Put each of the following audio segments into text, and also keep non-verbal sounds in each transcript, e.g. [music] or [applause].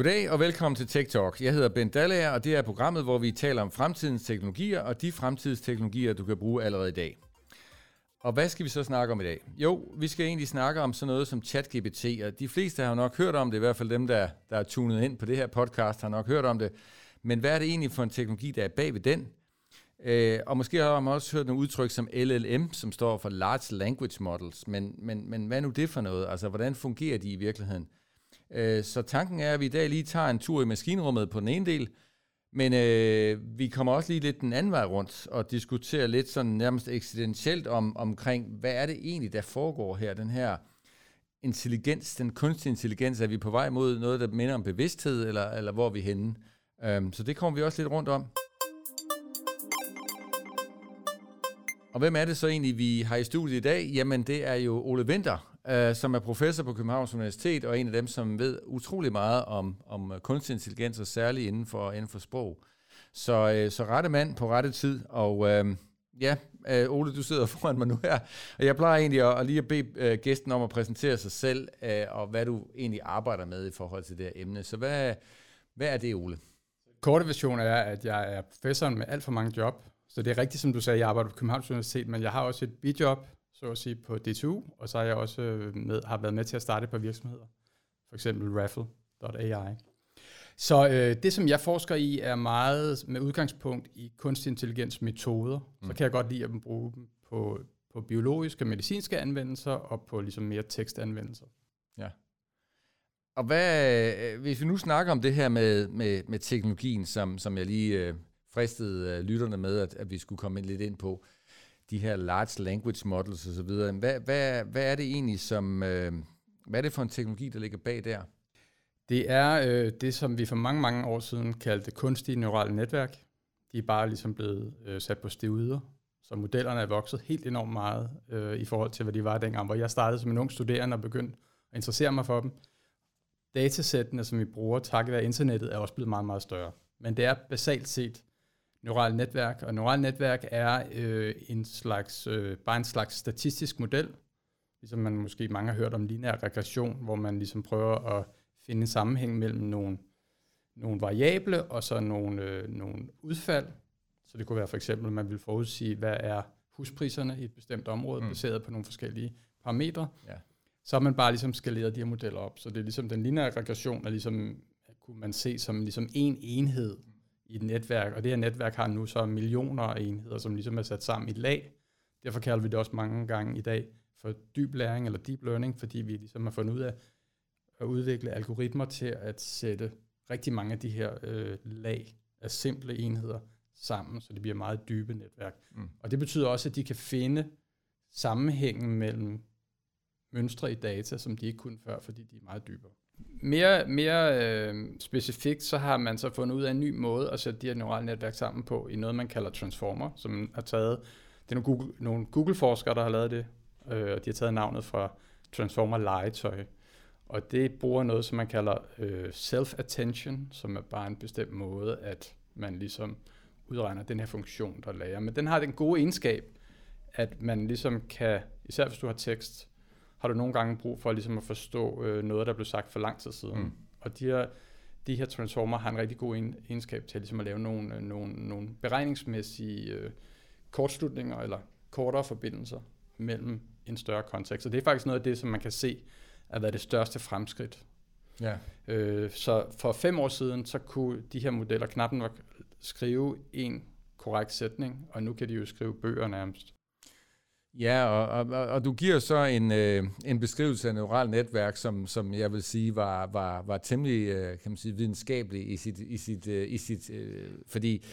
Goddag og velkommen til Tech Talk. Jeg hedder Ben Dallager, og det er programmet, hvor vi taler om fremtidens teknologier og de fremtidsteknologier, du kan bruge allerede i dag. Og hvad skal vi så snakke om i dag? Jo, vi skal egentlig snakke om sådan noget som ChatGPT, og de fleste har jo nok hørt om det, i hvert fald dem, der, der er tunet ind på det her podcast, har nok hørt om det. Men hvad er det egentlig for en teknologi, der er bag ved den? Øh, og måske har man også hørt nogle udtryk som LLM, som står for Large Language Models. Men, men, men hvad er nu det for noget? Altså, hvordan fungerer de i virkeligheden? Øh, så tanken er, at vi i dag lige tager en tur i maskinrummet på den ene del, men øh, vi kommer også lige lidt den anden vej rundt og diskuterer lidt sådan nærmest eksistentielt om, omkring, hvad er det egentlig, der foregår her, den her intelligens, den kunstige intelligens, er vi på vej mod noget, der minder om bevidsthed, eller, eller hvor er vi henne? Um, så det kommer vi også lidt rundt om. Og hvem er det så egentlig, vi har i studiet i dag? Jamen, det er jo Ole Winter, øh, som er professor på Københavns Universitet, og en af dem, som ved utrolig meget om, om øh, kunstig intelligens, og særligt inden for, inden for sprog. Så, øh, så rette mand på rette tid, og øh, ja, øh, Ole, du sidder [laughs] foran mig nu her, og jeg plejer egentlig at, at lige at bede øh, gæsten om at præsentere sig selv, øh, og hvad du egentlig arbejder med i forhold til det her emne. Så hvad, hvad er det, Ole? Korte version er, at jeg er professor med alt for mange job, så det er rigtigt, som du sagde, jeg arbejder på Københavns Universitet, men jeg har også et bijob, så at sige, på DTU, og så har jeg også øh, med, har været med til at starte på virksomheder. For eksempel Raffle.ai. Så øh, det, som jeg forsker i, er meget med udgangspunkt i kunstig intelligens metoder. Mm. Så kan jeg godt lide at bruge dem på, på biologiske og medicinske anvendelser, og på ligesom mere tekstanvendelser. Ja. Og hvad, øh, hvis vi nu snakker om det her med, med, med teknologien, som, som jeg lige øh, fristede øh, lytterne med, at, at vi skulle komme lidt ind på, de her large language models osv., hvad, hvad, hvad er det egentlig som, øh, hvad er det for en teknologi, der ligger bag der? Det er øh, det, som vi for mange, mange år siden kaldte kunstige neurale netværk. De er bare ligesom blevet øh, sat på stivider, så modellerne er vokset helt enormt meget øh, i forhold til, hvad de var dengang, hvor jeg startede som en ung studerende og begyndte at interessere mig for dem. Datasættene, som vi bruger takket være internettet, er også blevet meget, meget større. Men det er basalt set neurale netværk, og neurale netværk er øh, en slags, øh, bare en slags statistisk model, ligesom man måske mange har hørt om lineær regression, hvor man ligesom prøver at finde en sammenhæng mellem nogle, nogle variable og så nogle, øh, nogle udfald. Så det kunne være for eksempel, at man vil forudsige, hvad er huspriserne i et bestemt område, mm. baseret på nogle forskellige parametre. Ja. Så har man bare ligesom skaleret de her modeller op. Så det er ligesom den lineære regression, er ligesom, kunne man se som ligesom en enhed i et netværk, og det her netværk har nu så millioner af enheder, som ligesom er sat sammen i lag. Derfor kalder vi det også mange gange i dag for dyb læring eller deep learning, fordi vi ligesom har fundet ud af at udvikle algoritmer til at sætte rigtig mange af de her øh, lag af simple enheder sammen, så det bliver meget dybe netværk. Mm. Og det betyder også, at de kan finde sammenhængen mellem mønstre i data, som de ikke kunne før, fordi de er meget dybere. Mere, mere øh, specifikt, så har man så fundet ud af en ny måde at sætte de her neurale netværk sammen på, i noget, man kalder transformer, som har taget, det er nogle, Google, nogle Google-forskere, der har lavet det, øh, og de har taget navnet fra transformer legetøj. Og det bruger noget, som man kalder øh, self-attention, som er bare en bestemt måde, at man ligesom udregner den her funktion, der lærer. Men den har den gode egenskab, at man ligesom kan, især hvis du har tekst, har du nogle gange brug for ligesom at forstå øh, noget, der blev sagt for lang tid siden. Mm. Og de her, de her transformer har en rigtig god en, egenskab til ligesom at lave nogle, øh, nogle, nogle beregningsmæssige øh, kortslutninger eller kortere forbindelser mellem en større kontekst. Så det er faktisk noget af det, som man kan se at være det største fremskridt. Ja. Øh, så for fem år siden, så kunne de her modeller knap nok skrive en korrekt sætning, og nu kan de jo skrive bøger nærmest. Ja, og, og, og du giver så en, øh, en beskrivelse af neuralt netværk, som, som jeg vil sige var, var, var temmelig øh, kan man sige, videnskabelig i sit, i sit, øh, i sit øh, fordi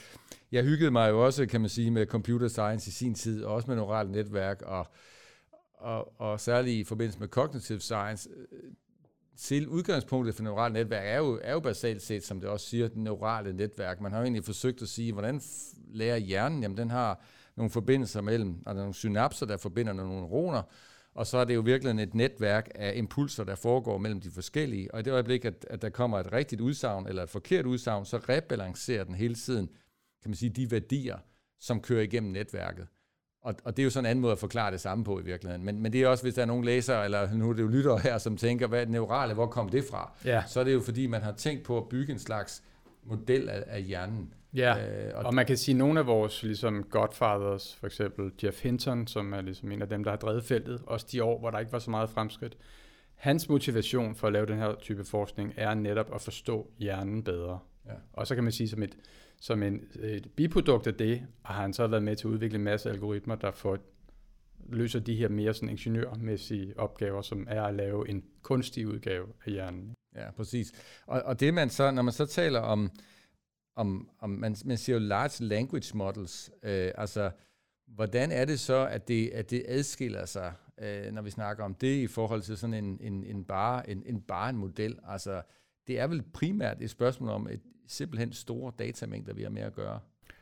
jeg hyggede mig jo også, kan man sige, med computer science i sin tid, og også med neuralt netværk, og, og, og særligt i forbindelse med cognitive science. Øh, til udgangspunktet for neuralt netværk er jo, er jo basalt set, som det også siger, det neurale netværk. Man har jo egentlig forsøgt at sige, hvordan lærer hjernen? Jamen, den har nogle forbindelser mellem, altså nogle synapser, der forbinder nogle neuroner, og så er det jo virkelig et netværk af impulser, der foregår mellem de forskellige. Og i det øjeblik, at, at der kommer et rigtigt udsagn eller et forkert udsagn, så rebalancerer den hele tiden, kan man sige, de værdier, som kører igennem netværket. og, og det er jo sådan en anden måde at forklare det samme på i virkeligheden. Men, men det er også, hvis der er nogen læsere, eller nu er det jo lyttere her, som tænker, hvad er det neurale, hvor kom det fra? Ja. Så er det jo fordi, man har tænkt på at bygge en slags model af, af hjernen. Ja, øh, og, og man kan sige, at nogle af vores ligesom Godfathers, for eksempel Jeff Hinton, som er ligesom en af dem, der har drevet feltet, også de år, hvor der ikke var så meget fremskridt, hans motivation for at lave den her type forskning er netop at forstå hjernen bedre. Ja. Og så kan man sige, som et, som en, et biprodukt af det, har han så været med til at udvikle en masse algoritmer, der får, løser de her mere sådan ingeniørmæssige opgaver, som er at lave en kunstig udgave af hjernen. Ja, præcis. Og, og det man så, når man så taler om, om, om man, man siger jo large language models, øh, altså hvordan er det så, at det, at det adskiller sig, øh, når vi snakker om det i forhold til sådan en, en, en bare en, en bare en model? Altså det er vel primært et spørgsmål om et simpelthen store datamængder, vi har med at gøre.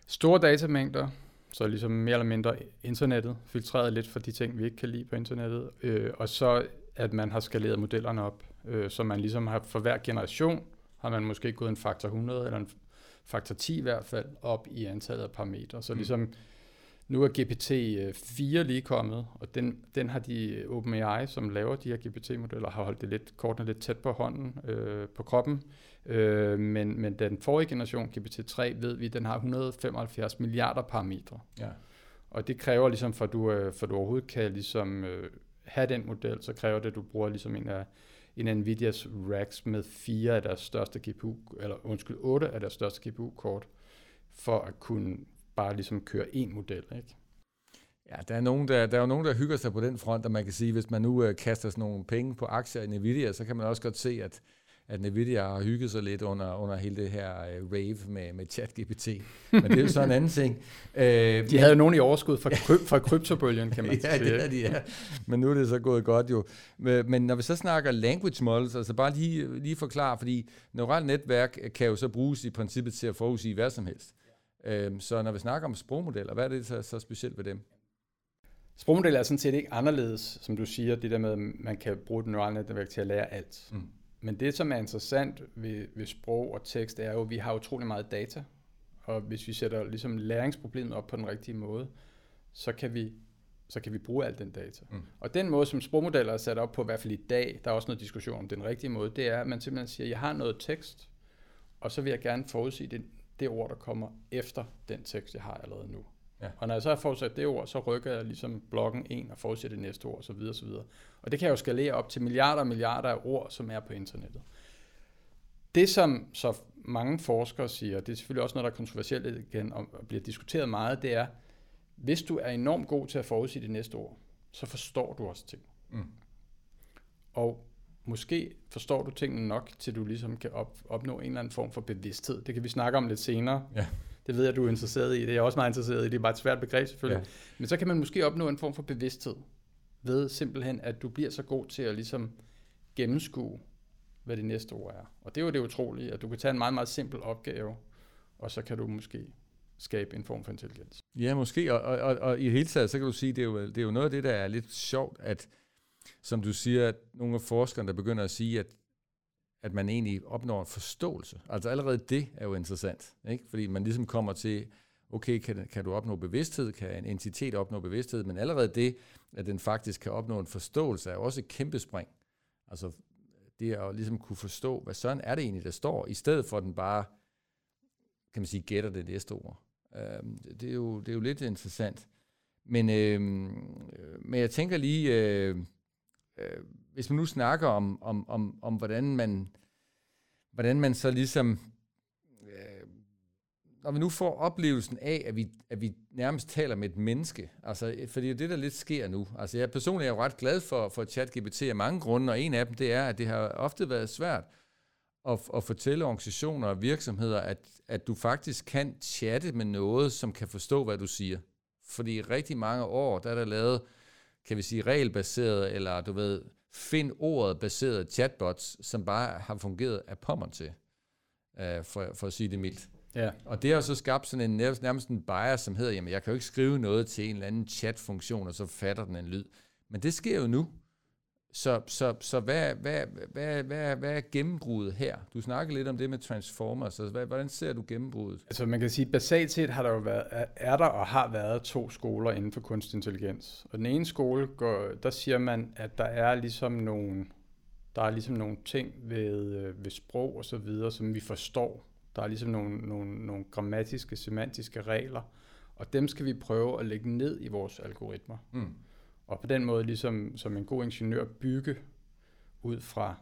Store datamængder, så ligesom mere eller mindre internettet, filtreret lidt for de ting, vi ikke kan lide på internettet, øh, og så at man har skaleret modellerne op, øh, så man ligesom har for hver generation, har man måske gået en faktor 100 eller en faktor 10 i hvert fald op i antallet af parametre. Så mm. ligesom nu er GPT-4 lige kommet, og den, den har de OpenAI, som laver de her GPT-modeller, har holdt det lidt, kortene lidt tæt på hånden, øh, på kroppen. Øh, men, men den forrige generation, GPT-3, ved vi, den har 175 milliarder parametre. Ja. Og det kræver ligesom, for at du, øh, for at du overhovedet kan ligesom, øh, have den model, så kræver det, at du bruger ligesom en af, en Nvidias racks med fire af deres største GPU, eller undskyld, otte af deres største GPU-kort, for at kunne bare ligesom køre en model, ikke? Ja, der er, nogen, der, der er jo nogen, der hygger sig på den front, og man kan sige, hvis man nu øh, kaster sådan nogle penge på aktier i Nvidia, så kan man også godt se, at at Nvidia har hygget sig lidt under, under hele det her uh, rave med, med ChatGPT. Men det er jo så en anden ting. Uh, [laughs] de men, havde jo nogen i overskud fra, kryp, fra kryptobølgen, kan man [laughs] ja, sige. Det er de, ja. Men nu er det så gået godt jo. Men når vi så snakker language models, altså bare lige, lige forklare, fordi neurale netværk kan jo så bruges i princippet til at forudsige hvad som helst. Uh, så når vi snakker om sprogmodeller, hvad er det så, så specielt ved dem? Sprogmodeller er sådan set ikke anderledes, som du siger, det der med, at man kan bruge et neurale netværk til at lære alt. Mm. Men det, som er interessant ved, ved sprog og tekst, er jo, at vi har utrolig meget data. Og hvis vi sætter ligesom læringsproblemet op på den rigtige måde, så kan vi, så kan vi bruge al den data. Mm. Og den måde, som sprogmodeller er sat op på, i hvert fald i dag, der er også noget diskussion om den rigtige måde, det er, at man simpelthen siger, jeg har noget tekst, og så vil jeg gerne forudsige det, det ord, der kommer efter den tekst, jeg har allerede nu. Ja. Og når jeg så har forudsat det ord, så rykker jeg ligesom blokken en og forudsætter det næste ord, så videre, så videre. Og det kan jeg jo skalere op til milliarder og milliarder af ord, som er på internettet. Det, som så mange forskere siger, det er selvfølgelig også noget, der er kontroversielt igen og bliver diskuteret meget, det er, hvis du er enormt god til at forudsige det næste ord, så forstår du også ting. Mm. Og måske forstår du tingene nok, til du ligesom kan op, opnå en eller anden form for bevidsthed. Det kan vi snakke om lidt senere. Ja. Det ved jeg, du er interesseret i. Det er jeg også meget interesseret i. Det er bare et svært begreb selvfølgelig. Ja. Men så kan man måske opnå en form for bevidsthed ved simpelthen, at du bliver så god til at ligesom gennemskue, hvad det næste ord er. Og det er jo det utrolige, at du kan tage en meget, meget simpel opgave, og så kan du måske skabe en form for intelligens. Ja, måske. Og, og, og, og i hele taget, så kan du sige, det er, jo, det er jo noget af det, der er lidt sjovt, at som du siger, at nogle af forskerne, der begynder at sige, at at man egentlig opnår en forståelse. Altså allerede det er jo interessant, ikke? fordi man ligesom kommer til, okay, kan, kan du opnå bevidsthed, kan en entitet opnå bevidsthed, men allerede det, at den faktisk kan opnå en forståelse, er jo også et kæmpe spring. Altså det at ligesom kunne forstå, hvad sådan er det egentlig, der står, i stedet for at den bare, kan man sige, gætter det næste ord. Øhm, det, er jo, det er jo lidt interessant. Men, øhm, øh, men jeg tænker lige, øh, øh, hvis man nu snakker om, om, om, om hvordan man hvordan man så ligesom øh, når vi nu får oplevelsen af, at vi, at vi nærmest taler med et menneske, altså, øh, for det er det, der lidt sker nu. Altså, jeg personligt er jo ret glad for, for ChatGPT af mange grunde, og en af dem, det er, at det har ofte været svært at, at fortælle organisationer og virksomheder, at, at du faktisk kan chatte med noget, som kan forstå, hvad du siger. Fordi i rigtig mange år, der er der lavet kan vi sige, regelbaseret, eller du ved, find ordet baseret chatbots, som bare har fungeret af pommer til, uh, for, for at sige det mildt. Ja. Og det har så skabt sådan en nærmest en bias, som hedder, jamen jeg kan jo ikke skrive noget til en eller anden chatfunktion, og så fatter den en lyd. Men det sker jo nu. Så, så, så hvad, hvad, hvad, hvad, hvad er gennembruddet her? Du snakker lidt om det med Transformers, så hvad, hvordan ser du gennembruddet? Altså man kan sige, basalt set har der jo været, er der og har været to skoler inden for kunstig intelligens. Og den ene skole, går, der siger man, at der er ligesom nogle, der er ligesom nogle ting ved, øh, ved sprog og så videre, som vi forstår. Der er ligesom nogle, nogle, nogle grammatiske, semantiske regler, og dem skal vi prøve at lægge ned i vores algoritmer. Mm. Og på den måde ligesom som en god ingeniør bygge ud fra,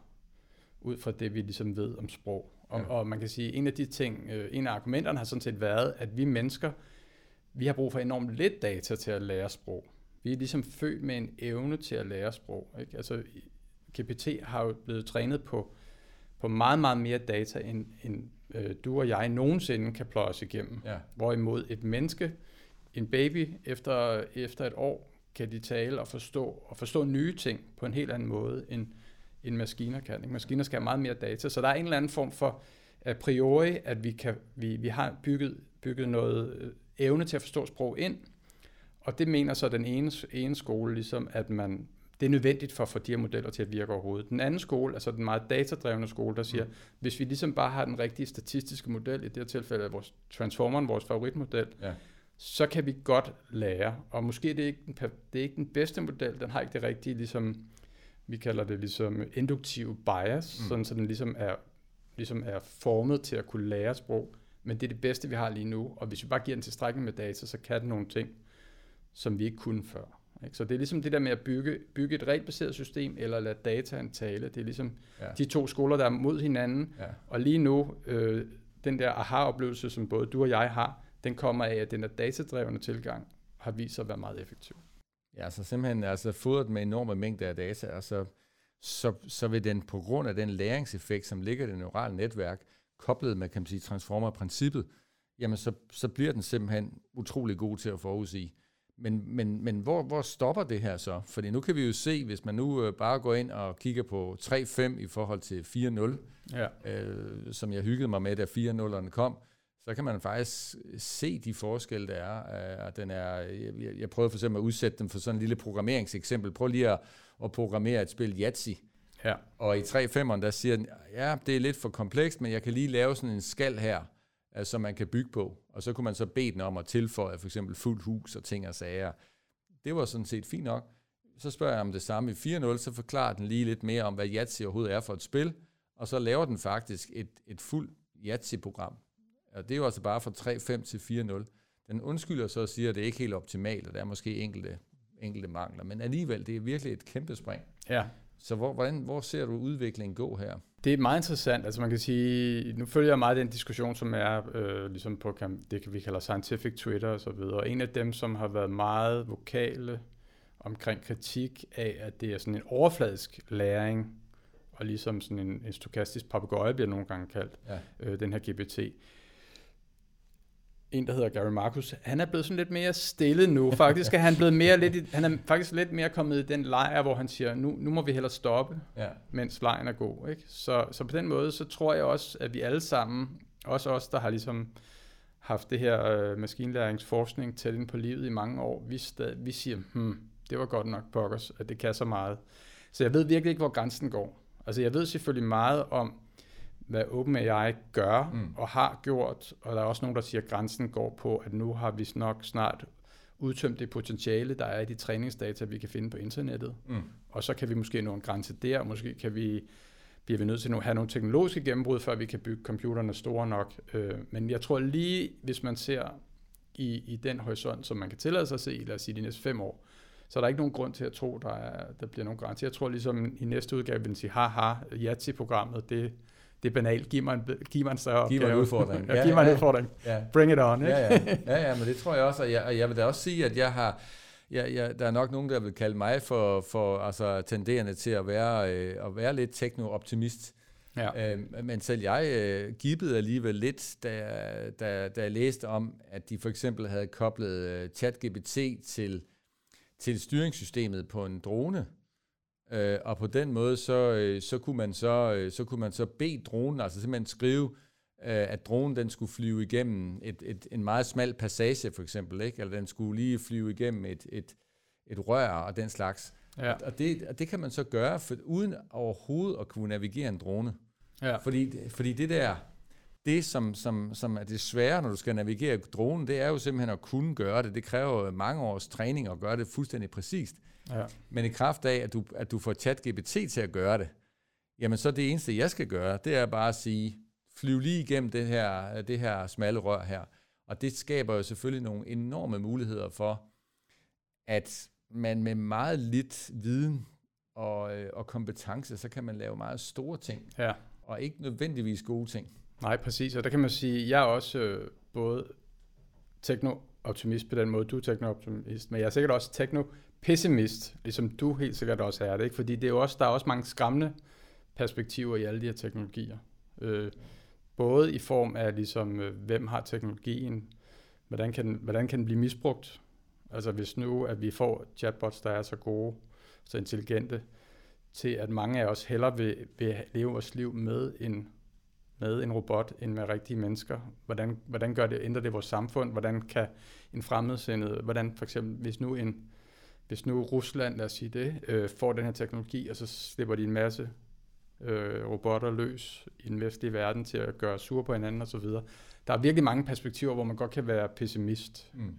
ud fra det, vi ligesom ved om sprog. Og, ja. og man kan sige, en af de ting, øh, en af argumenterne har sådan set været, at vi mennesker, vi har brug for enormt lidt data til at lære sprog. Vi er ligesom født med en evne til at lære sprog. Ikke? Altså, GPT har jo blevet trænet på, på meget, meget mere data, end, end øh, du og jeg nogensinde kan pløje os igennem. Ja. Hvorimod et menneske, en baby, efter, efter et år, kan de tale og forstå, og forstå nye ting på en helt anden måde, end, end maskiner kan. Ikke? Maskiner skal have meget mere data, så der er en eller anden form for a priori, at vi, kan, vi, vi har bygget, bygget noget øh, evne til at forstå sprog ind, og det mener så den ene, ene skole, ligesom, at man, det er nødvendigt for at få de her modeller til at virke overhovedet. Den anden skole, altså den meget datadrevne skole, der siger, mm. hvis vi ligesom bare har den rigtige statistiske model, i det her tilfælde er vores transformeren, vores favoritmodel, ja så kan vi godt lære. Og måske er det ikke den, det er ikke den bedste model, den har ikke det rigtige, ligesom, vi kalder det ligesom induktiv bias, mm. sådan så den ligesom er, ligesom er formet til at kunne lære sprog. Men det er det bedste, vi har lige nu, og hvis vi bare giver den tilstrækkeligt med data, så kan den nogle ting, som vi ikke kunne før. Ikke? Så det er ligesom det der med at bygge, bygge et regelbaseret system, eller lade dataen tale. Det er ligesom ja. de to skoler, der er mod hinanden. Ja. Og lige nu, øh, den der aha-oplevelse, som både du og jeg har, den kommer af, at den er datadrevne tilgang har vist sig at være meget effektiv. Ja, så simpelthen altså fodret med enorme mængder af data, og så, så, så vil den på grund af den læringseffekt, som ligger i det neurale netværk, koblet med, kan man sige, transformer-princippet, jamen så, så bliver den simpelthen utrolig god til at forudsige. Men, men, men hvor, hvor stopper det her så? Fordi nu kan vi jo se, hvis man nu øh, bare går ind og kigger på 3-5 i forhold til 4-0, ja. øh, som jeg hyggede mig med, da 4-0'erne kom, så kan man faktisk se de forskelle, der er. den er jeg, jeg prøvede for eksempel at udsætte dem for sådan en lille programmeringseksempel. Prøv lige at, at programmere et spil Yahtzee. Ja. Og i 3.5'eren, der siger den, ja, det er lidt for komplekst, men jeg kan lige lave sådan en skal her, som man kan bygge på. Og så kunne man så bede den om at tilføje for eksempel fuldt hus og ting og sager. Det var sådan set fint nok. Så spørger jeg om det samme i 4.0, så forklarer den lige lidt mere om, hvad Yahtzee overhovedet er for et spil, og så laver den faktisk et, et fuldt Yahtzee-program. Og det er jo altså bare fra 3-5 til 4-0. Den undskylder så og siger, at det er ikke helt optimalt, og der er måske enkelte, enkelte mangler. Men alligevel, det er virkelig et kæmpe spring. Ja. Så hvor, hvordan, hvor ser du udviklingen gå her? Det er meget interessant. Altså man kan sige, nu følger jeg meget den diskussion, som er øh, ligesom på det, vi kalder scientific Twitter og så videre. En af dem, som har været meget vokale omkring kritik af, at det er sådan en overfladisk læring, og ligesom sådan en, en stokastisk papegøje bliver nogle gange kaldt, ja. øh, den her GPT en, der hedder Gary Marcus, han er blevet sådan lidt mere stille nu. Faktisk er han blevet mere lidt, han er faktisk lidt mere kommet i den lejr, hvor han siger, nu, nu må vi hellere stoppe, ja. mens lejen er god. Ikke? Så, så på den måde, så tror jeg også, at vi alle sammen, også os, der har ligesom haft det her øh, maskinlæringsforskning tæt ind på livet i mange år, vi, stad, vi siger, hmm, det var godt nok pokkers, at det kan så meget. Så jeg ved virkelig ikke, hvor grænsen går. Altså jeg ved selvfølgelig meget om, hvad OpenAI gør mm. og har gjort, og der er også nogen, der siger, at grænsen går på, at nu har vi nok snart udtømt det potentiale, der er i de træningsdata, vi kan finde på internettet. Mm. Og så kan vi måske nå en grænse der, og måske kan vi, bliver vi nødt til at have nogle teknologiske gennembrud, før vi kan bygge computerne store nok. Øh, men jeg tror lige, hvis man ser i, i den horisont, som man kan tillade sig at se, lad os sige de næste fem år, så er der ikke nogen grund til at tro, der, er, der bliver nogen grænse. Jeg tror ligesom i næste udgave vil den sige, haha, Yahtzee-programmet, det, det er banalt. Giv mig en, giv mig en større Giv mig en udfordring. [laughs] ja, giv mig en udfordring. Ja. Bring it on. Ikke? Ja, ja. [laughs] ja, ja, men det tror jeg også, og jeg, og jeg vil da også sige, at jeg har, jeg, jeg, der er nok nogen, der vil kalde mig for, for altså, tenderende til at være, øh, at være lidt tekno-optimist. Ja. Øh, men selv jeg øh, gibbede alligevel lidt, da, da, da jeg læste om, at de for eksempel havde koblet øh, ChatGPT til, til styringssystemet på en drone. Øh, og på den måde, så, øh, så, kunne man så, øh, så kunne man så bede dronen, altså simpelthen skrive, øh, at dronen den skulle flyve igennem et, et, en meget smal passage for eksempel, ikke? eller den skulle lige flyve igennem et, et, et rør og den slags. Ja. Og, det, og det kan man så gøre, for, uden overhovedet at kunne navigere en drone. Ja. Fordi, fordi det der, det som, som, som er det svære, når du skal navigere dronen, det er jo simpelthen at kunne gøre det. Det kræver mange års træning at gøre det fuldstændig præcist. Ja. Men i kraft af, at du, at du får ChatGPT til at gøre det, jamen så det eneste, jeg skal gøre, det er bare at sige, flyv lige igennem det her, det her smalle rør her. Og det skaber jo selvfølgelig nogle enorme muligheder for, at man med meget lidt viden og, øh, og kompetence, så kan man lave meget store ting, ja. og ikke nødvendigvis gode ting. Nej, præcis. Og der kan man sige, at jeg er også øh, både tekno-optimist på den måde, du er tekno-optimist, men jeg er sikkert også tekno-pessimist, ligesom du helt sikkert også er det, ikke? fordi det er jo også, der er også mange skræmmende perspektiver i alle de her teknologier. Øh, både i form af, ligesom, øh, hvem har teknologien, hvordan kan, den, hvordan kan den blive misbrugt, Altså hvis nu, at vi får chatbots, der er så gode, så intelligente, til at mange af os hellere vil, vil leve vores liv med en, med en robot, end med rigtige mennesker. Hvordan, hvordan gør det, ændrer det vores samfund? Hvordan kan en fremmedsindet, hvordan for eksempel, hvis nu en, hvis nu Rusland, lad os sige det, øh, får den her teknologi, og så slipper de en masse øh, robotter løs i den vestlige verden til at gøre sur på hinanden osv. Der er virkelig mange perspektiver, hvor man godt kan være pessimist. Mm.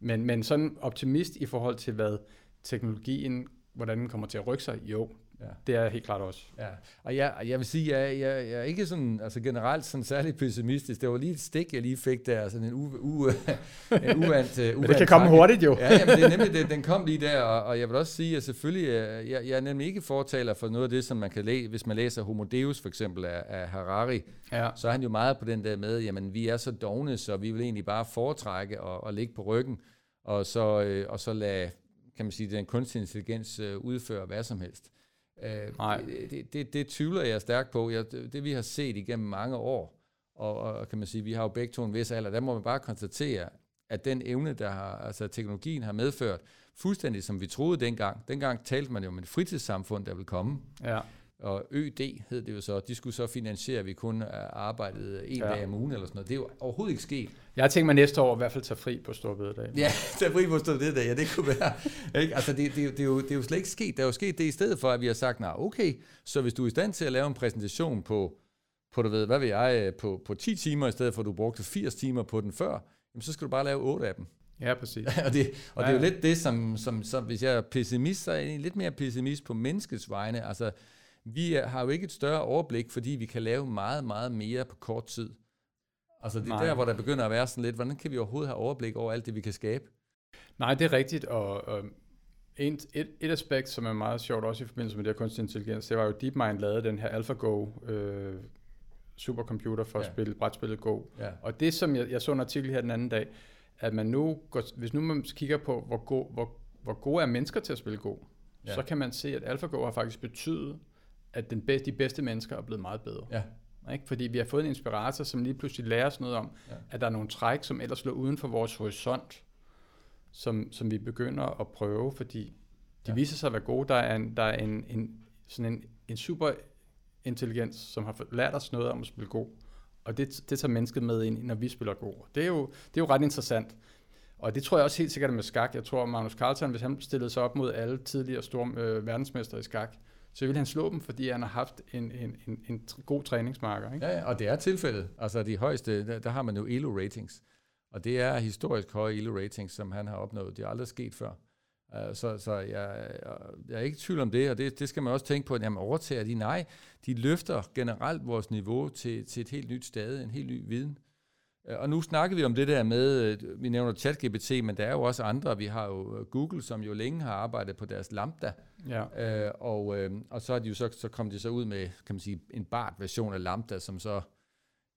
Men, men sådan optimist i forhold til, hvad teknologien, hvordan den kommer til at rykke sig, jo, Ja. Det er helt klart også. Ja. Og jeg, jeg vil sige, jeg, jeg, jeg er ikke sådan, altså generelt sådan særlig pessimistisk. Det var lige et stik, jeg lige fik der, sådan en, u, u, [laughs] en uvant, uh, Men det kan komme hurtigt jo. ja, jamen, det er nemlig, det, den kom lige der, og, og jeg vil også sige, at selvfølgelig, øh, jeg, jeg er nemlig ikke fortaler for noget af det, som man kan læse, hvis man læser Homo Deus for eksempel af, af Harari, ja. så er han jo meget på den der med, jamen vi er så dogne, så vi vil egentlig bare foretrække og, og ligge på ryggen, og så, øh, og så lade, kan man sige, den kunstig intelligens øh, udføre hvad som helst. Øh, Nej. Det, det, det, det tvivler jeg stærkt på. Jeg, det, det vi har set igennem mange år, og, og kan man sige, vi har jo begge to en vis alder, der må man bare konstatere, at den evne, der har, altså teknologien har medført, fuldstændig som vi troede dengang. Dengang talte man jo om et fritidssamfund, der vil komme. Ja og ØD hed det jo så, de skulle så finansiere, at vi kun arbejdede en ja. dag om ugen eller sådan noget. Det er jo overhovedet ikke sket. Jeg tænker mig næste år i hvert fald tage fri på Storbededag. Ja, [laughs] tage fri på Storbededag, ja, det kunne være. [laughs] ikke? Altså, det, det, det, er jo, det er jo slet ikke sket. Der er jo sket det i stedet for, at vi har sagt, nej, okay, så hvis du er i stand til at lave en præsentation på, på du ved, hvad vil jeg, på, på 10 timer, i stedet for at du brugte 80 timer på den før, jamen, så skal du bare lave 8 af dem. Ja, præcis. [laughs] og det, og ja, det er jo lidt det, som, som, som, hvis jeg er pessimist, så er jeg lidt mere pessimist på menneskets vegne. Altså, vi har jo ikke et større overblik, fordi vi kan lave meget, meget mere på kort tid. Altså det er Nej. der, hvor der begynder at være sådan lidt, hvordan kan vi overhovedet have overblik over alt det, vi kan skabe? Nej, det er rigtigt, og, og en, et, et aspekt, som er meget sjovt også i forbindelse med det her kunstig intelligens, det var jo DeepMind lavede den her AlphaGo øh, supercomputer for ja. at spille brætspillet Go. Ja. Og det, som jeg, jeg så en artikel her den anden dag, at man nu, går, hvis nu man kigger på, hvor, go, hvor, hvor gode er mennesker til at spille Go, ja. så kan man se, at AlphaGo har faktisk betydet, at den bedste, de bedste mennesker er blevet meget bedre. Ja. Ikke? Fordi vi har fået en inspirator, som lige pludselig lærer os noget om, ja. at der er nogle træk, som ellers lå uden for vores horisont, som, som vi begynder at prøve, fordi de ja. viser sig at være gode. Der er en, der er en, en, sådan en, en super intelligens, som har lært os noget om at spille god. Og det, det tager mennesket med ind, når vi spiller god. Det er jo, det er jo ret interessant. Og det tror jeg også helt sikkert med skak. Jeg tror, Magnus Carlsen, hvis han stillede sig op mod alle tidligere store øh, verdensmester i skak, så vil han slå dem, fordi han har haft en, en, en, en god træningsmarker. Ikke? Ja, og det er tilfældet. Altså de højeste, der, der har man jo ELO-ratings. Og det er historisk høje ELO-ratings, som han har opnået. Det er aldrig sket før. Uh, så så jeg, jeg er ikke i tvivl om det, og det, det skal man også tænke på, at jamen, overtager de? Nej, de løfter generelt vores niveau til, til et helt nyt stade, en helt ny viden. Øh, og nu snakker vi om det der med, øh, vi nævner ChatGPT, men der er jo også andre. Vi har jo øh, Google, som jo længe har arbejdet på deres Lambda. Ja. Øh, og, øh, og så, er de jo så, så kom de så ud med, kan man sige, en bart version af Lambda, som så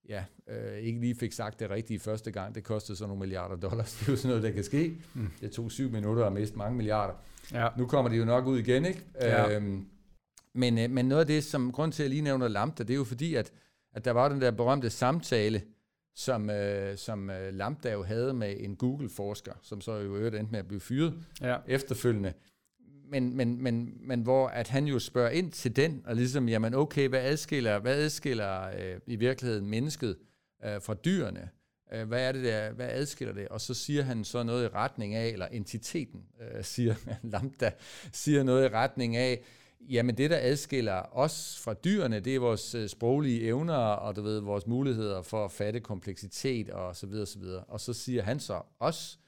ja, øh, ikke lige fik sagt det rigtige første gang. Det kostede så nogle milliarder dollars. Det er jo sådan noget, der kan ske. Mm. Det tog syv minutter at miste mange milliarder. Ja. Nu kommer de jo nok ud igen, ikke? Ja. Øhm, men, men noget af det, som grund til, at jeg lige nævner Lambda, det er jo fordi, at, at der var den der berømte samtale, som, øh, som øh, Lambda jo havde med en Google-forsker, som så jo øvrigt endte med at blive fyret ja. efterfølgende. Men, men, men, men hvor at han jo spørger ind til den, og ligesom, jamen okay, hvad adskiller, hvad adskiller øh, i virkeligheden mennesket øh, fra dyrene? Øh, hvad er det der, hvad adskiller det? Og så siger han så noget i retning af, eller entiteten øh, siger, [laughs] Lambda siger noget i retning af, jamen det, der adskiller os fra dyrene, det er vores øh, sproglige evner, og du ved, vores muligheder for at fatte kompleksitet, og så videre, så videre. Og så siger han så, os,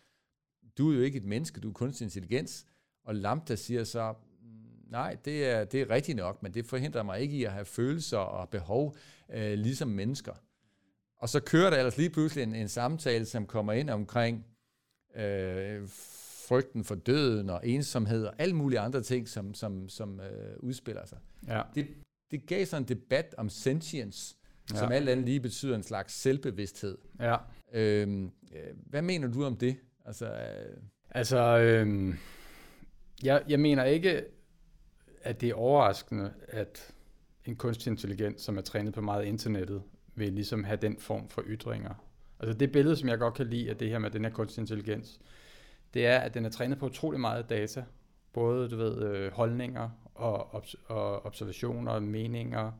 du er jo ikke et menneske, du er kunstig intelligens, og Lambda siger så, mm, nej, det er, det er rigtigt nok, men det forhindrer mig ikke i at have følelser og behov, øh, ligesom mennesker. Og så kører der ellers lige pludselig en, en samtale, som kommer ind omkring øh, frygten for døden og ensomhed og alle mulige andre ting, som, som, som øh, udspiller sig. Ja. Det, det gav så en debat om sentience, ja. som alt andet lige betyder en slags selvbevidsthed. Ja. Øhm, øh, hvad mener du om det? Altså, øh... altså øh, jeg, jeg mener ikke, at det er overraskende, at en kunstig intelligens, som er trænet på meget internettet, vil ligesom have den form for ytringer. Altså det billede, som jeg godt kan lide af det her med den her kunstig intelligens, det er, at den er trænet på utrolig meget data. Både, du ved, øh, holdninger og, og observationer, meninger,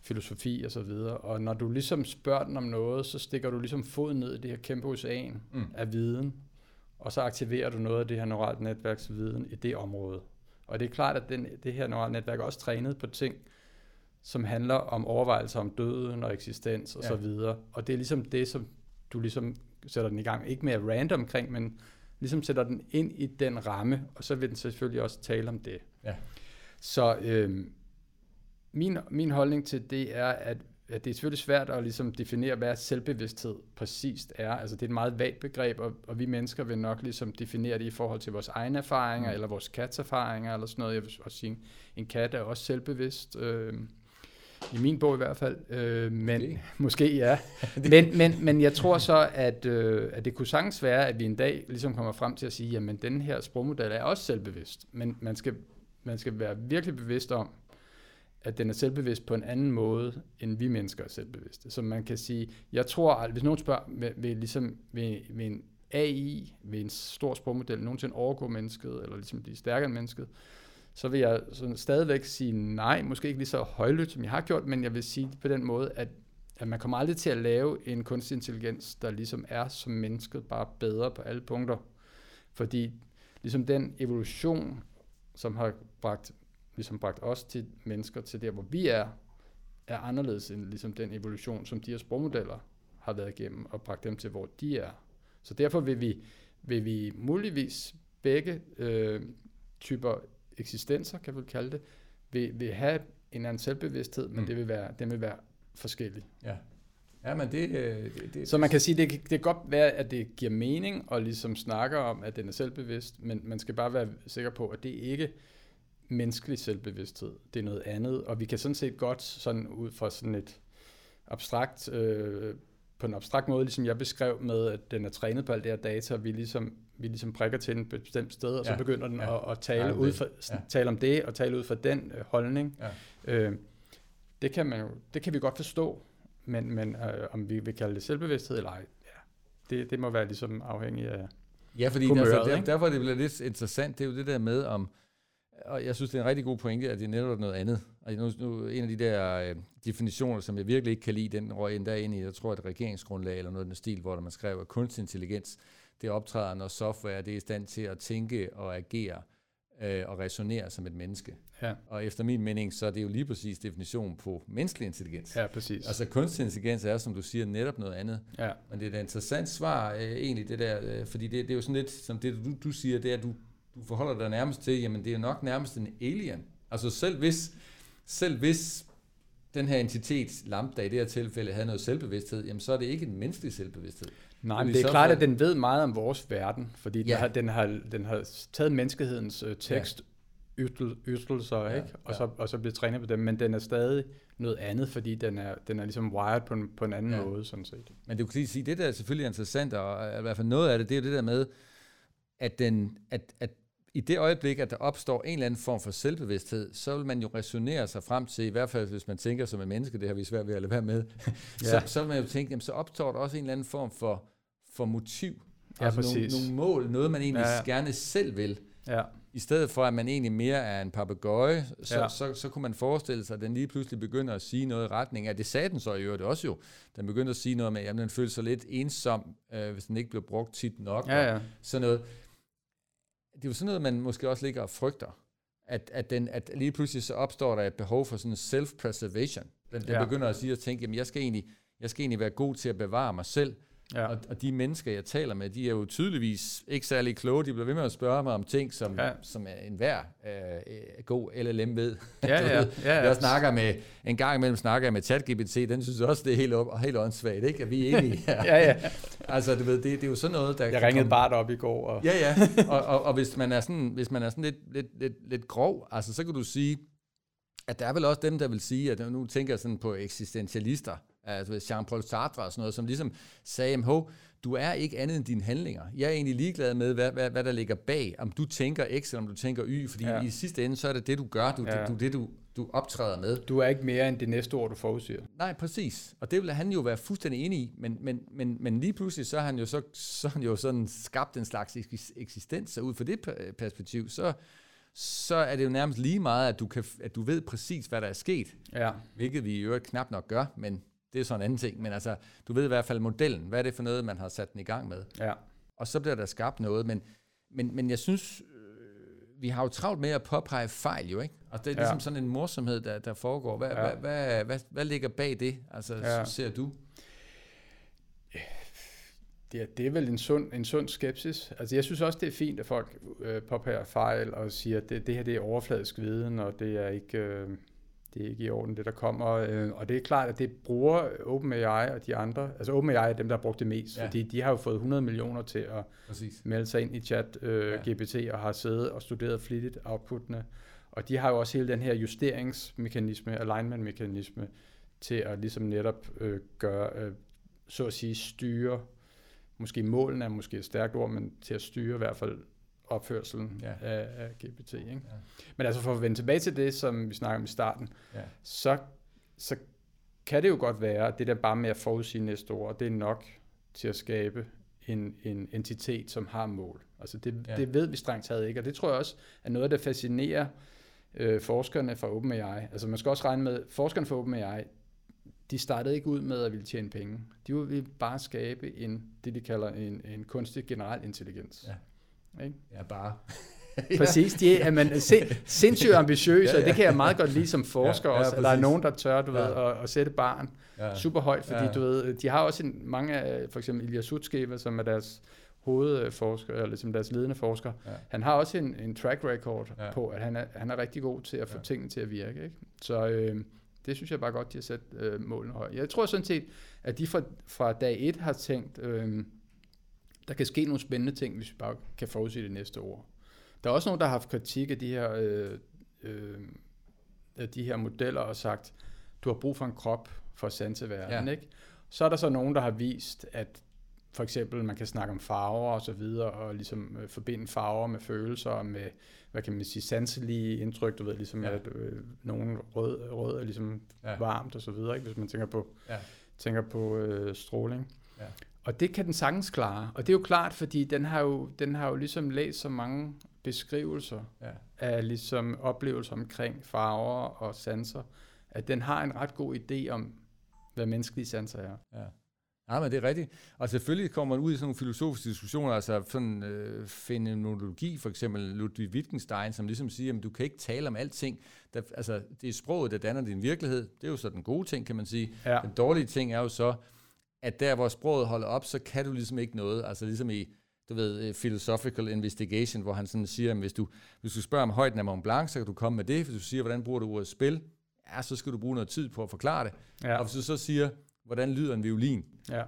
filosofi og så videre. Og når du ligesom spørger den om noget, så stikker du ligesom foden ned i det her kæmpe ocean mm. af viden, og så aktiverer du noget af det her neuralt netværks viden i det område. Og det er klart, at den, det her neurale netværk er også trænet på ting, som handler om overvejelser om døden og eksistens og ja. så videre. Og det er ligesom det, som du ligesom sætter den i gang. Ikke mere random omkring, men ligesom sætter den ind i den ramme, og så vil den selvfølgelig også tale om det. Ja. Så øh, min, min holdning til det er, at, at det er selvfølgelig svært at ligesom definere, hvad selvbevidsthed præcist er. Altså det er et meget vagt begreb, og, og vi mennesker vil nok ligesom definere det i forhold til vores egne erfaringer, mm. eller vores kats erfaringer, eller sådan noget. Jeg vil også sige, en kat er også selvbevidst. Øh, i min bog i hvert fald. Øh, men okay. [laughs] måske ja. [laughs] men, men, men jeg tror så, at, øh, at det kunne sagtens være, at vi en dag ligesom kommer frem til at sige, jamen den her sprogmodel er også selvbevidst. Men man skal, man skal være virkelig bevidst om, at den er selvbevidst på en anden måde, end vi mennesker er selvbevidste. Så man kan sige, jeg tror, at hvis nogen spørger, vil, vil, ligesom, vil, vil en AI, vil en stor sprogmodel nogensinde overgå mennesket, eller ligesom blive stærkere end mennesket, så vil jeg sådan stadigvæk sige nej, måske ikke lige så højlydt, som jeg har gjort, men jeg vil sige på den måde, at, at man kommer aldrig til at lave en kunstig intelligens, der ligesom er som mennesket, bare bedre på alle punkter. Fordi ligesom den evolution, som har bragt, ligesom bragt os til mennesker til der, hvor vi er, er anderledes end ligesom den evolution, som de her sprogmodeller har været igennem og bragt dem til, hvor de er. Så derfor vil vi, vil vi muligvis begge øh, typer eksistenser, kan vi kalde det, vil, vil have en anden selvbevidsthed, men mm. det vil være, den vil være forskellig. Ja. Ja, men det, øh, det, det... Så man kan sige, det, det kan godt være, at det giver mening at ligesom snakke om, at den er selvbevidst, men man skal bare være sikker på, at det ikke menneskelig selvbevidsthed. Det er noget andet, og vi kan sådan set godt sådan ud fra sådan et abstrakt, øh, på en abstrakt måde, ligesom jeg beskrev med, at den er trænet på alt det her data, og vi ligesom vi ligesom prikker til en bestemt sted, og ja. så begynder den ja. at, at tale, ja, ud for, ja. tale om det, og tale ud fra den øh, holdning. Ja. Øh, det, kan man jo, det kan vi godt forstå, men, men øh, om vi vil kalde det selvbevidsthed eller ej, ja, det, det må være ligesom afhængigt af Ja, fordi humøret, altså, der, derfor det bliver lidt interessant, det er jo det der med, om, og jeg synes, det er en rigtig god pointe, at det er netop noget andet. Og nu, nu en af de der øh, definitioner, som jeg virkelig ikke kan lide, den røg endda ind i, jeg tror, et regeringsgrundlag eller noget af den stil, hvor man skrev, at kunstig intelligens, det optræder, når software det er i stand til at tænke og agere øh, og resonere som et menneske. Ja. Og efter min mening, så er det jo lige præcis definitionen på menneskelig intelligens. Ja, præcis. Altså kunstig intelligens er, som du siger, netop noget andet. Ja. Men det er et interessant svar øh, egentlig, det der, øh, fordi det, det er jo sådan lidt, som det du, du siger, det er, at du, du forholder dig nærmest til, jamen det er jo nok nærmest en alien. Altså selv hvis, selv hvis den her entitet, lambda i det her tilfælde, havde noget selvbevidsthed, jamen så er det ikke en menneskelig selvbevidsthed. Nej, men det er klart, at den ved meget om vores verden, fordi ja. den, har, den, har, den har taget menneskehedens uh, tekst, ja. yttelser, ja, ikke? Og, ja. så, og så blevet trænet på dem, men den er stadig noget andet, fordi den er, den er ligesom wired på en, på en anden ja. måde, sådan set. Men du kan lige sige, det der er selvfølgelig interessant, og i hvert fald noget af det, det er det der med, at, den, at, at i det øjeblik, at der opstår en eller anden form for selvbevidsthed, så vil man jo resonere sig frem til, i hvert fald hvis man tænker som en menneske, det har vi svært ved at lade være med, [laughs] ja. så, så vil man jo tænke, jamen, så opstår der også en eller anden form for for motiv. Ja, altså. Nogle, nogle mål, noget man egentlig ja, ja. gerne selv vil. Ja. i stedet for at man egentlig mere er en papegøje, så, ja. så, så, så kunne man forestille sig, at den lige pludselig begynder at sige noget i retning af, det sagde den så i øvrigt også jo, den begyndte at sige noget med, at den føler sig lidt ensom, øh, hvis den ikke bliver brugt tit nok, ja, ja. sådan noget. Det er jo sådan noget, man måske også ligger og frygter, at, at, den, at lige pludselig så opstår der et behov for sådan self-preservation. Den, den ja. begynder at sige og tænke, jamen jeg skal, egentlig, jeg skal egentlig være god til at bevare mig selv, Ja. Og, og de mennesker, jeg taler med, de er jo tydeligvis ikke særlig kloge. De bliver ved med at spørge mig om ting, som, ja. som er enhver øh, god LLM ved. [laughs] Ja, ja, ja, ja. Jeg snakker med, en gang imellem snakker jeg med ChatGPT, den synes også, det er helt, op, helt åndssvagt, ikke? At vi er enige her. [laughs] ja, ja. altså, du ved, det, det er jo sådan noget, der... Jeg ringede komme... Bart op i går. Og... ja, ja. [laughs] Og, og, og, hvis man er sådan, hvis man er sådan lidt, lidt, lidt, lidt grov, altså, så kan du sige, at der er vel også dem, der vil sige, at nu tænker jeg sådan på eksistentialister, altså Jean-Paul Sartre og sådan noget, som ligesom sagde, at du er ikke andet end dine handlinger. Jeg er egentlig ligeglad med, hvad, hvad, hvad der ligger bag, om du tænker X, eller om du tænker Y, fordi ja. i sidste ende, så er det det, du gør, du, ja. det, du, det, du, du optræder med. Du er ikke mere end det næste ord, du forudsiger. Nej, præcis. Og det vil han jo være fuldstændig enig i, men, men, men, men lige pludselig, så har han jo, så, så han jo sådan skabt en slags eksistens, så ud fra det perspektiv, så, så er det jo nærmest lige meget, at du, kan, at du ved præcis, hvad der er sket. Ja. Hvilket vi i øvrigt knap nok gør, men det er sådan en anden ting. Men altså, du ved i hvert fald modellen. Hvad er det for noget, man har sat den i gang med? Ja. Og så bliver der skabt noget. Men, men, men jeg synes, øh, vi har jo travlt med at påpege fejl jo, ikke? Og det er ligesom ja. sådan en morsomhed, der, der foregår. Hvad, ja. hvad, hvad, hvad, hvad ligger bag det? Altså, ja. ser du? Det er, det er vel en sund, en sund skepsis. Altså, jeg synes også, det er fint, at folk øh, påpeger fejl og siger, at det, det her det er overfladisk viden, og det er ikke... Øh, det er ikke i orden, det der kommer. Øh, og det er klart, at det bruger OpenAI og de andre, altså OpenAI er dem, der har brugt det mest, ja. fordi de har jo fået 100 millioner til at Præcis. melde sig ind i chat øh, ja. GPT og har siddet og studeret flittigt outputtene. Og de har jo også hele den her justeringsmekanisme, alignment-mekanisme, til at ligesom netop øh, gøre, øh, så at sige, styre, måske målen er måske et stærkt ord, men til at styre i hvert fald opførselen ja. af, af GPT. Ikke? Ja. Men altså for at vende tilbage til det, som vi snakker om i starten, ja. så, så kan det jo godt være, at det der bare med at forudsige næste år, det er nok til at skabe en, en entitet, som har mål. Altså det, ja. det ved vi strengt taget ikke, og det tror jeg også er noget, der fascinerer øh, forskerne fra OpenAI. Altså man skal også regne med, forskerne fra OpenAI, de startede ikke ud med at ville tjene penge. De ville bare skabe en, det de kalder en, en kunstig generel intelligens. Ja. Ikke? Ja, bare. [laughs] Præcis, de er man, sind, sindssygt ambitiøse, ja, ja. og det kan jeg meget godt lide som forsker [laughs] ja, ja, også. Der er nogen, der tør du ja. ved, at, at sætte barn ja. super højt, fordi ja. du ved, de har også en, mange af, for eksempel Ilya Sutskeva, som er deres hovedforsker, eller ligesom deres ledende forsker, ja. han har også en, en track record ja. på, at han er, han er rigtig god til at få ja. tingene til at virke. Ikke? Så øh, det synes jeg bare godt, de har sat øh, målene højt. Jeg tror sådan set, at de fra, fra dag et har tænkt, øh, der kan ske nogle spændende ting, hvis vi bare kan forudsige det næste år. Der er også nogen, der har haft kritik af de her, øh, øh, af de her modeller og sagt, du har brug for en krop for sanseværden, ja. ikke? Så er der så nogen, der har vist, at for eksempel man kan snakke om farver og så videre, og ligesom øh, forbinde farver med følelser og med, hvad kan man sige, sanselige indtryk, du ved, ligesom ja. at øh, nogen rød, rød er ligesom ja. varmt og så videre, ikke? hvis man tænker på, ja. tænker på øh, stråling. Ja. Og det kan den sagtens klare. Og det er jo klart, fordi den har jo, den har jo ligesom læst så mange beskrivelser ja. af ligesom oplevelser omkring farver og sanser, at den har en ret god idé om, hvad menneskelige sanser er. Ja. Ja, men det er rigtigt. Og selvfølgelig kommer man ud i sådan nogle filosofiske diskussioner, altså sådan øh, fænomenologi, for eksempel Ludwig Wittgenstein, som ligesom siger, at du kan ikke tale om alting. Der, altså, det er sproget, der danner din virkelighed. Det er jo så den gode ting, kan man sige. Ja. Den dårlige ting er jo så, at der, hvor sproget holder op, så kan du ligesom ikke noget. Altså ligesom i, du ved, philosophical investigation, hvor han sådan siger, at hvis du, hvis du spørger om højden af Mont Blanc, så kan du komme med det. Hvis du siger, hvordan bruger du ordet spil, ja, så skal du bruge noget tid på at forklare det. Ja. Og hvis du så siger, hvordan lyder en violin, ja.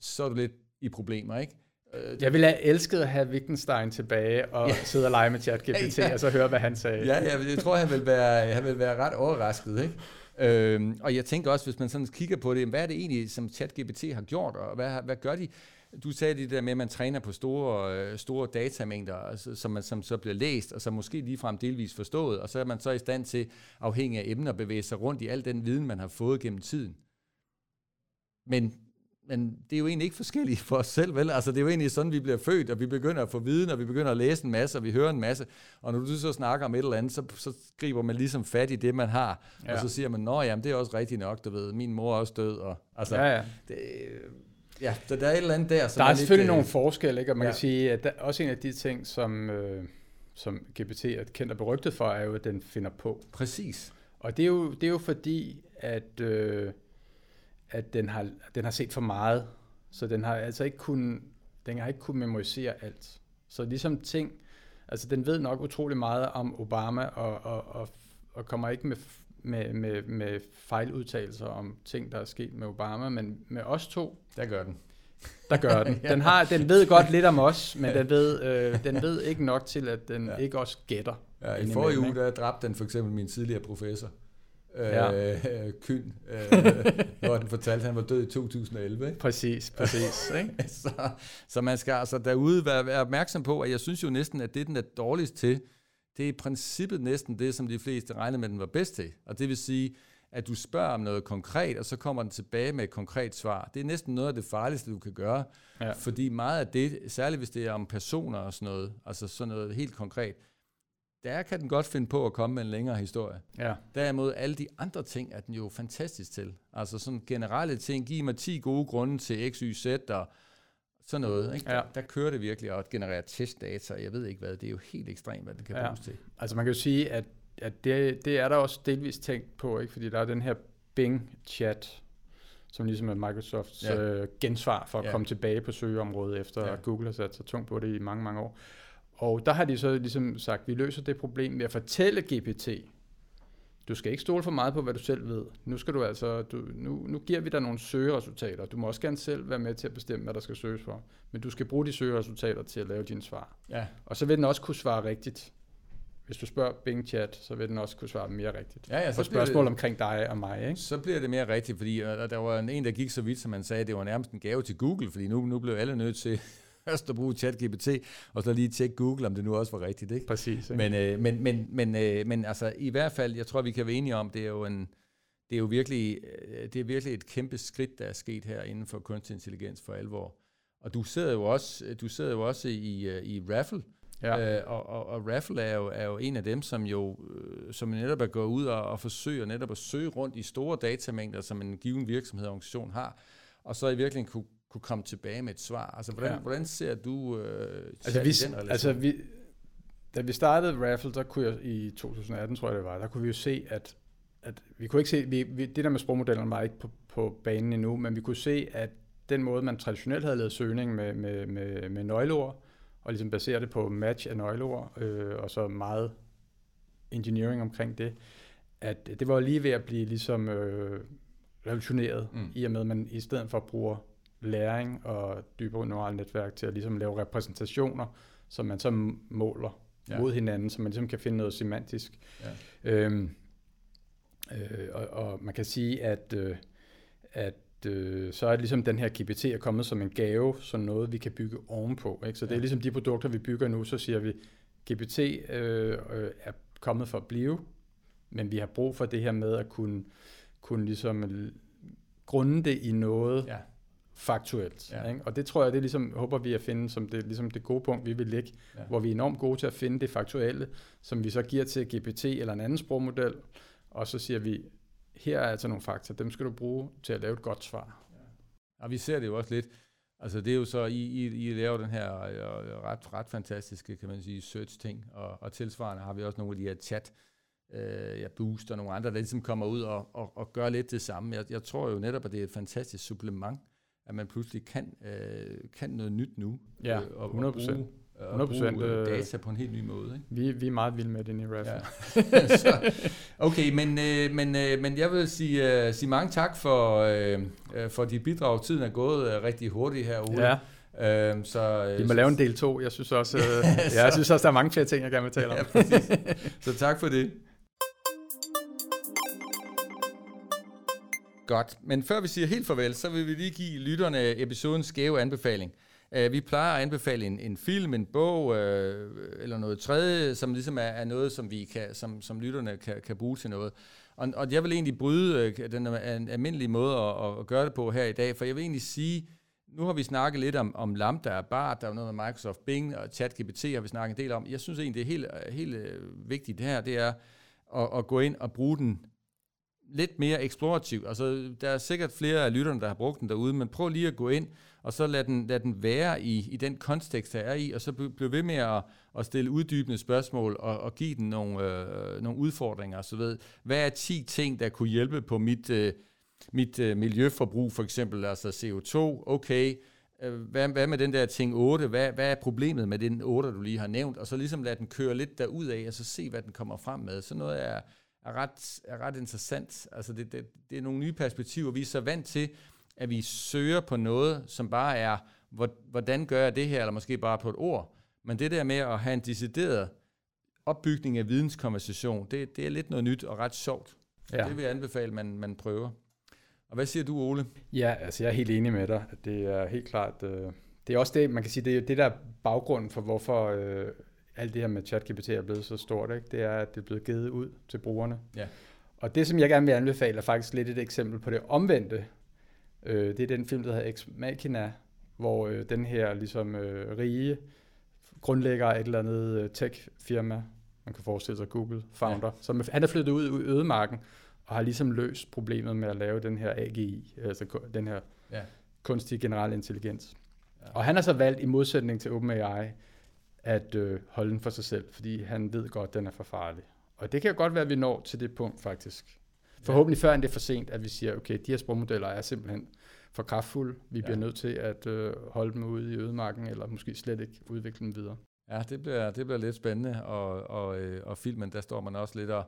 så er du lidt i problemer, ikke? Øh, jeg ville have elsket at have Wittgenstein tilbage og ja. sidde og lege med ChatGPT ja, [laughs] ja. og så høre, hvad han sagde. Ja, ja jeg tror, han vil være, han vil være ret overrasket. Ikke? Øhm, og jeg tænker også, hvis man sådan kigger på det, hvad er det egentlig, som ChatGPT har gjort, og hvad, hvad gør de? Du sagde det der med, at man træner på store, øh, store datamængder, altså, som, man, som så bliver læst, og så måske ligefrem delvis forstået, og så er man så i stand til, afhængig af emner, at bevæge sig rundt i al den viden, man har fået gennem tiden. Men men det er jo egentlig ikke forskelligt for os selv, vel? Altså, det er jo egentlig sådan, vi bliver født, og vi begynder at få viden, og vi begynder at læse en masse, og vi hører en masse. Og når du så snakker om et eller andet, så, så griber man ligesom fat i det, man har. Ja. Og så siger man, nå jamen, det er også rigtigt nok, du ved, min mor er også død. Og, altså, ja, ja. Det, ja, så der er et eller andet der. Som der er, er selvfølgelig lidt, nogle forskelle, ikke? og man ja. kan sige, at der, også en af de ting, som, øh, som GPT er kendt og berygtet for, er jo, at den finder på. Præcis. Og det er jo, det er jo fordi, at... Øh, at den har, den har set for meget, så den har altså ikke kun, den har ikke kunnet memorisere alt. Så ligesom ting, altså den ved nok utrolig meget om Obama, og, og, og, og kommer ikke med, med, med, med fejludtalelser om ting, der er sket med Obama, men med os to, der gør den. Der gør den. [laughs] Den, har, den ved godt lidt om os, men den ved, øh, den ved ikke nok til, at den ja. ikke også gætter. Ja, I forrige uge, der dræbte den for eksempel min tidligere professor ja. øh, [laughs] Kyn, øh, [laughs] når den fortalte, at han var død i 2011. Ikke? Præcis, [laughs] præcis. Ikke? så, så man skal altså derude være, være opmærksom på, at jeg synes jo næsten, at det, den er dårligst til, det er i princippet næsten det, som de fleste regnede med, den var bedst til. Og det vil sige, at du spørger om noget konkret, og så kommer den tilbage med et konkret svar. Det er næsten noget af det farligste, du kan gøre, ja. fordi meget af det, særligt hvis det er om personer og sådan noget, altså sådan noget helt konkret, der kan den godt finde på at komme med en længere historie. Ja. Derimod alle de andre ting er den jo fantastisk til. Altså sådan generelle ting, giv mig 10 gode grunde til X, Y, Z og sådan noget. Ikke? Ja. Der, der kører det virkelig at generere testdata, jeg ved ikke hvad, det er jo helt ekstremt, hvad det kan ja. bruges til. Altså man kan jo sige, at, at det, det er der også delvis tænkt på, ikke? fordi der er den her Bing chat, som ligesom er Microsofts ja. øh, gensvar for at ja. komme tilbage på søgeområdet, efter ja. Google har sat sig tungt på det i mange, mange år. Og der har de så ligesom sagt, at vi løser det problem ved at fortælle GPT, du skal ikke stole for meget på, hvad du selv ved. Nu skal du altså, du, nu, nu giver vi dig nogle søgeresultater. Du må også gerne selv være med til at bestemme, hvad der skal søges for. Men du skal bruge de søgeresultater til at lave dine svar. Ja. Og så vil den også kunne svare rigtigt. Hvis du spørger Bing Chat, så vil den også kunne svare mere rigtigt. Ja, ja, så på spørgsmål det, omkring dig og mig. Ikke? Så bliver det mere rigtigt, fordi der var en, der gik så vidt, som man sagde, det var nærmest en gave til Google, fordi nu, nu blev alle nødt til først at bruge ChatGPT, og så lige tjekke Google, om det nu også var rigtigt. Ikke? Præcis. Ikke? Men, øh, men, men, men, øh, men altså, i hvert fald, jeg tror, vi kan være enige om, det er jo en, det er jo virkelig, øh, det er virkelig et kæmpe skridt, der er sket her inden for kunstig intelligens for alvor. Og du sidder jo også, du sidder jo også i, øh, i Raffle, Ja. Øh, og, og, og Raffle er jo, er jo en af dem, som jo øh, som netop er gået ud og, og forsøger netop at søge rundt i store datamængder, som en given virksomhed og organisation har, og så i virkeligheden kunne, kunne komme tilbage med et svar. Altså, hvordan, ja. hvordan ser du øh, altså, vi, den relation? Altså, vi, da vi startede Raffle, der kunne jeg i 2018, tror jeg det var, der kunne vi jo se, at, at vi kunne ikke se, vi, vi, det der med sprogmodellerne var ikke på, på banen endnu, men vi kunne se, at den måde, man traditionelt havde lavet søgning med, med, med, med nøgleord, og ligesom basere det på match af nøgleord, øh, og så meget engineering omkring det, at det var lige ved at blive ligesom øh, revolutioneret, mm. i og med, at man i stedet for bruger læring og dybere neurale netværk til at ligesom lave repræsentationer, som man så måler ja. mod hinanden, så man ligesom kan finde noget semantisk. Ja. Øhm, øh, og, og man kan sige, at, øh, at øh, så er det ligesom den her GPT er kommet som en gave, så noget vi kan bygge ovenpå. Ikke? Så det er ligesom de produkter, vi bygger nu, så siger vi, GPT øh, øh, er kommet for at blive, men vi har brug for det her med at kunne, kunne ligesom grunde det i noget, ja faktuelt. Ja. Ikke? Og det tror jeg, det ligesom, håber vi at finde som det, ligesom det gode punkt, vi vil ligge, ja. hvor vi er enormt gode til at finde det faktuelle, som vi så giver til GPT eller en anden sprogmodel, og så siger vi, her er altså nogle fakta, dem skal du bruge til at lave et godt svar. Ja. Og vi ser det jo også lidt, altså det er jo så, I, I, I laver den her øh, ret, ret fantastiske, kan man sige, search-ting, og, og tilsvarende har vi også nogle af de her chat, øh, ja, Boost og nogle andre, der ligesom kommer ud og, og, og gør lidt det samme. Jeg, jeg tror jo netop, at det er et fantastisk supplement at man pludselig kan, øh, kan noget nyt nu. Ja, øh, og, 100 procent. 100 bruge øh, data på en helt ny måde. Ikke? Vi, vi er meget vilde med det i RAF. Ja. [laughs] så, okay, men, øh, men, øh, men jeg vil sige, øh, sige mange tak for, øh, øh for dit bidrag. Tiden er gået øh, rigtig hurtigt her, Ole. Ja. Øhm, så, øh, vi må lave en del to. Jeg synes også, øh, [laughs] ja, jeg synes også, der er mange flere ting, jeg gerne vil tale om. ja, præcis. Så tak for det. Godt, men før vi siger helt farvel, så vil vi lige give lytterne episodens skæve anbefaling. Uh, vi plejer at anbefale en, en film, en bog uh, eller noget tredje, som ligesom er, er noget, som vi kan, som, som lytterne kan, kan bruge til noget. Og, og jeg vil egentlig bryde uh, den almindelige måde at, at gøre det på her i dag, for jeg vil egentlig sige, nu har vi snakket lidt om, om Lambda og BART, der er noget med Microsoft Bing og ChatGPT har vi snakket en del om. Jeg synes egentlig, det er helt, helt vigtigt det her, det er at, at gå ind og bruge den lidt mere eksplorativ. Altså, der er sikkert flere af lytterne, der har brugt den derude, men prøv lige at gå ind, og så lad den, lad den være i, i den kontekst, der er i, og så bliv ved med at, at stille uddybende spørgsmål og, og give den nogle, øh, nogle udfordringer. Så ved, hvad er 10 ting, der kunne hjælpe på mit, øh, mit øh, miljøforbrug, for eksempel, altså CO2, okay, øh, hvad, hvad med den der ting 8, hvad, hvad er problemet med den 8, du lige har nævnt, og så ligesom lade den køre lidt derud af, og så se, hvad den kommer frem med. Så noget er, er ret, er ret interessant. Altså det, det, det er nogle nye perspektiver. Vi er så vant til, at vi søger på noget, som bare er, hvordan gør jeg det her, eller måske bare på et ord. Men det der med at have en decideret opbygning af videnskonversation, det, det er lidt noget nyt og ret sjovt. Ja. Det vil jeg anbefale, man, man prøver. Og hvad siger du, Ole? Ja, altså jeg er helt enig med dig. Det er helt klart... Øh, det er også det, man kan sige, det er det der baggrund for, hvorfor øh, alt det her med ChatGPT er blevet så stort, ikke? det er, at det er blevet givet ud til brugerne. Ja. Og det, som jeg gerne vil anbefale, er faktisk lidt et eksempel på det omvendte. Øh, det er den film, der hedder Ex Machina, hvor øh, den her ligesom øh, rige grundlægger et eller andet øh, tech-firma, man kan forestille sig Google, founder, ja. som han er flyttet ud i ødemarken, og har ligesom løst problemet med at lave den her AGI, altså den her ja. kunstig generel intelligens. Ja. Og han har så valgt, i modsætning til OpenAI, at øh, holde den for sig selv, fordi han ved godt, at den er for farlig. Og det kan godt være, at vi når til det punkt faktisk. Forhåbentlig før end det er for sent, at vi siger, okay, de her sprogmodeller er simpelthen for kraftfulde. Vi ja. bliver nødt til at øh, holde dem ude i ødemarken, eller måske slet ikke udvikle dem videre. Ja, det bliver, det bliver lidt spændende, og, og, øh, og filmen, der står man også lidt og,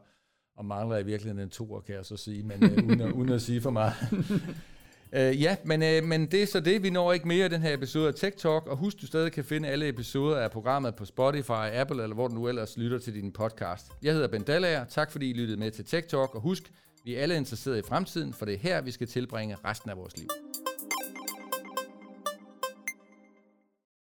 og mangler i virkeligheden en toer, kan jeg så sige, men øh, uden, at, uden at sige for meget. [laughs] Øh, ja, men, øh, men det er så det. Vi når ikke mere i den her episode af Tech Talk, og husk, du stadig kan finde alle episoder af programmet på Spotify, Apple eller hvor du nu ellers lytter til din podcast. Jeg hedder Ben Dallager. Tak fordi I lyttede med til Tech Talk, og husk, vi er alle interesserede i fremtiden, for det er her, vi skal tilbringe resten af vores liv.